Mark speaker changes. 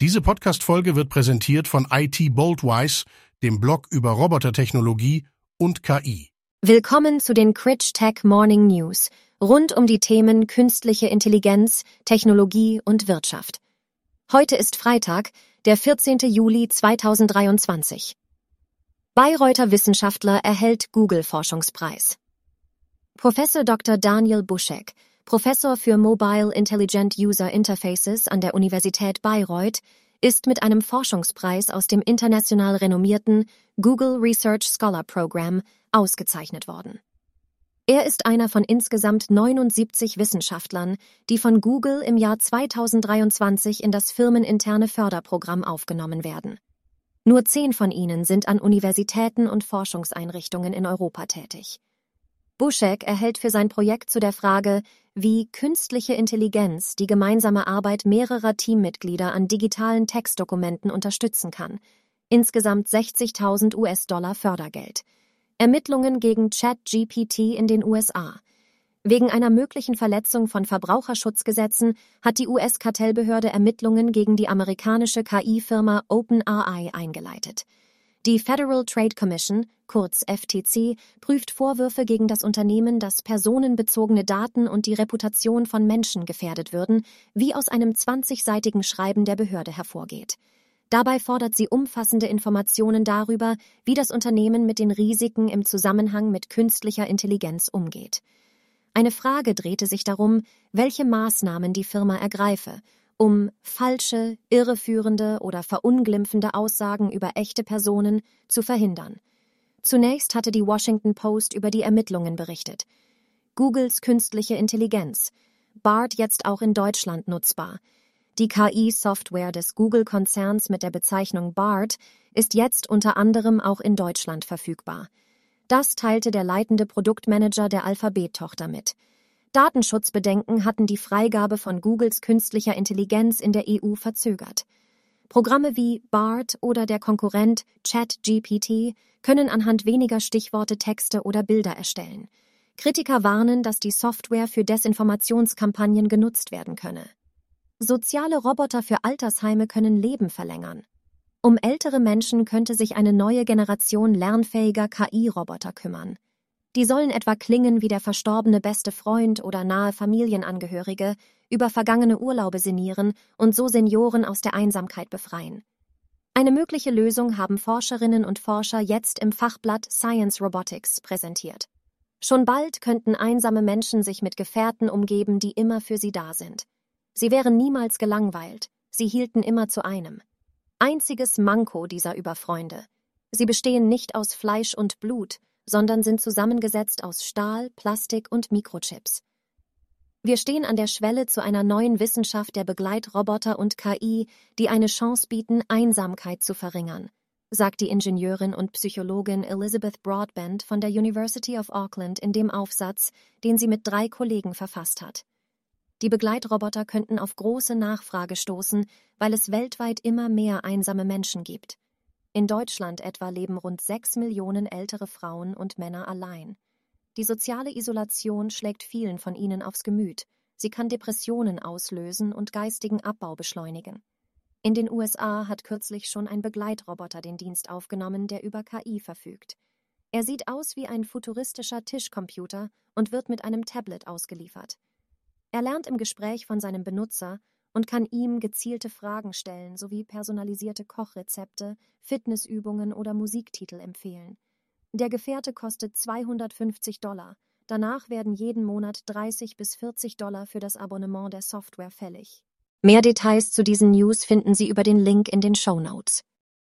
Speaker 1: Diese Podcast-Folge wird präsentiert von IT Boldwise, dem Blog über Robotertechnologie und KI.
Speaker 2: Willkommen zu den Critch Tech Morning News rund um die Themen künstliche Intelligenz, Technologie und Wirtschaft. Heute ist Freitag, der 14. Juli 2023. Bayreuther Wissenschaftler erhält Google-Forschungspreis. Professor Dr. Daniel Buschek Professor für Mobile Intelligent User Interfaces an der Universität Bayreuth, ist mit einem Forschungspreis aus dem international renommierten Google Research Scholar Program ausgezeichnet worden. Er ist einer von insgesamt 79 Wissenschaftlern, die von Google im Jahr 2023 in das firmeninterne Förderprogramm aufgenommen werden. Nur zehn von ihnen sind an Universitäten und Forschungseinrichtungen in Europa tätig. Buschek erhält für sein Projekt zu der Frage, wie künstliche Intelligenz die gemeinsame Arbeit mehrerer Teammitglieder an digitalen Textdokumenten unterstützen kann, insgesamt 60.000 US-Dollar Fördergeld. Ermittlungen gegen ChatGPT in den USA. Wegen einer möglichen Verletzung von Verbraucherschutzgesetzen hat die US-Kartellbehörde Ermittlungen gegen die amerikanische KI-Firma OpenAI eingeleitet. Die Federal Trade Commission, kurz FTC, prüft Vorwürfe gegen das Unternehmen, dass personenbezogene Daten und die Reputation von Menschen gefährdet würden, wie aus einem 20-seitigen Schreiben der Behörde hervorgeht. Dabei fordert sie umfassende Informationen darüber, wie das Unternehmen mit den Risiken im Zusammenhang mit künstlicher Intelligenz umgeht. Eine Frage drehte sich darum, welche Maßnahmen die Firma ergreife, um falsche, irreführende oder verunglimpfende Aussagen über echte Personen zu verhindern. Zunächst hatte die Washington Post über die Ermittlungen berichtet. Googles künstliche Intelligenz. BART jetzt auch in Deutschland nutzbar. Die KI-Software des Google-Konzerns mit der Bezeichnung BART ist jetzt unter anderem auch in Deutschland verfügbar. Das teilte der leitende Produktmanager der Alphabet-Tochter mit. Datenschutzbedenken hatten die Freigabe von Googles künstlicher Intelligenz in der EU verzögert. Programme wie BART oder der Konkurrent ChatGPT können anhand weniger Stichworte Texte oder Bilder erstellen. Kritiker warnen, dass die Software für Desinformationskampagnen genutzt werden könne. Soziale Roboter für Altersheime können Leben verlängern. Um ältere Menschen könnte sich eine neue Generation lernfähiger KI-Roboter kümmern. Die sollen etwa klingen wie der verstorbene beste Freund oder nahe Familienangehörige, über vergangene Urlaube sinnieren und so Senioren aus der Einsamkeit befreien. Eine mögliche Lösung haben Forscherinnen und Forscher jetzt im Fachblatt Science Robotics präsentiert. Schon bald könnten einsame Menschen sich mit Gefährten umgeben, die immer für sie da sind. Sie wären niemals gelangweilt, sie hielten immer zu einem. Einziges Manko dieser Überfreunde. Sie bestehen nicht aus Fleisch und Blut, sondern sind zusammengesetzt aus Stahl, Plastik und Mikrochips. Wir stehen an der Schwelle zu einer neuen Wissenschaft der Begleitroboter und KI, die eine Chance bieten, Einsamkeit zu verringern, sagt die Ingenieurin und Psychologin Elizabeth Broadbent von der University of Auckland in dem Aufsatz, den sie mit drei Kollegen verfasst hat. Die Begleitroboter könnten auf große Nachfrage stoßen, weil es weltweit immer mehr einsame Menschen gibt. In Deutschland etwa leben rund sechs Millionen ältere Frauen und Männer allein. Die soziale Isolation schlägt vielen von ihnen aufs Gemüt. Sie kann Depressionen auslösen und geistigen Abbau beschleunigen. In den USA hat kürzlich schon ein Begleitroboter den Dienst aufgenommen, der über KI verfügt. Er sieht aus wie ein futuristischer Tischcomputer und wird mit einem Tablet ausgeliefert. Er lernt im Gespräch von seinem Benutzer und kann ihm gezielte Fragen stellen sowie personalisierte Kochrezepte, Fitnessübungen oder Musiktitel empfehlen. Der Gefährte kostet 250 Dollar. Danach werden jeden Monat 30 bis 40 Dollar für das Abonnement der Software fällig. Mehr Details zu diesen News finden Sie über den Link in den Show Notes.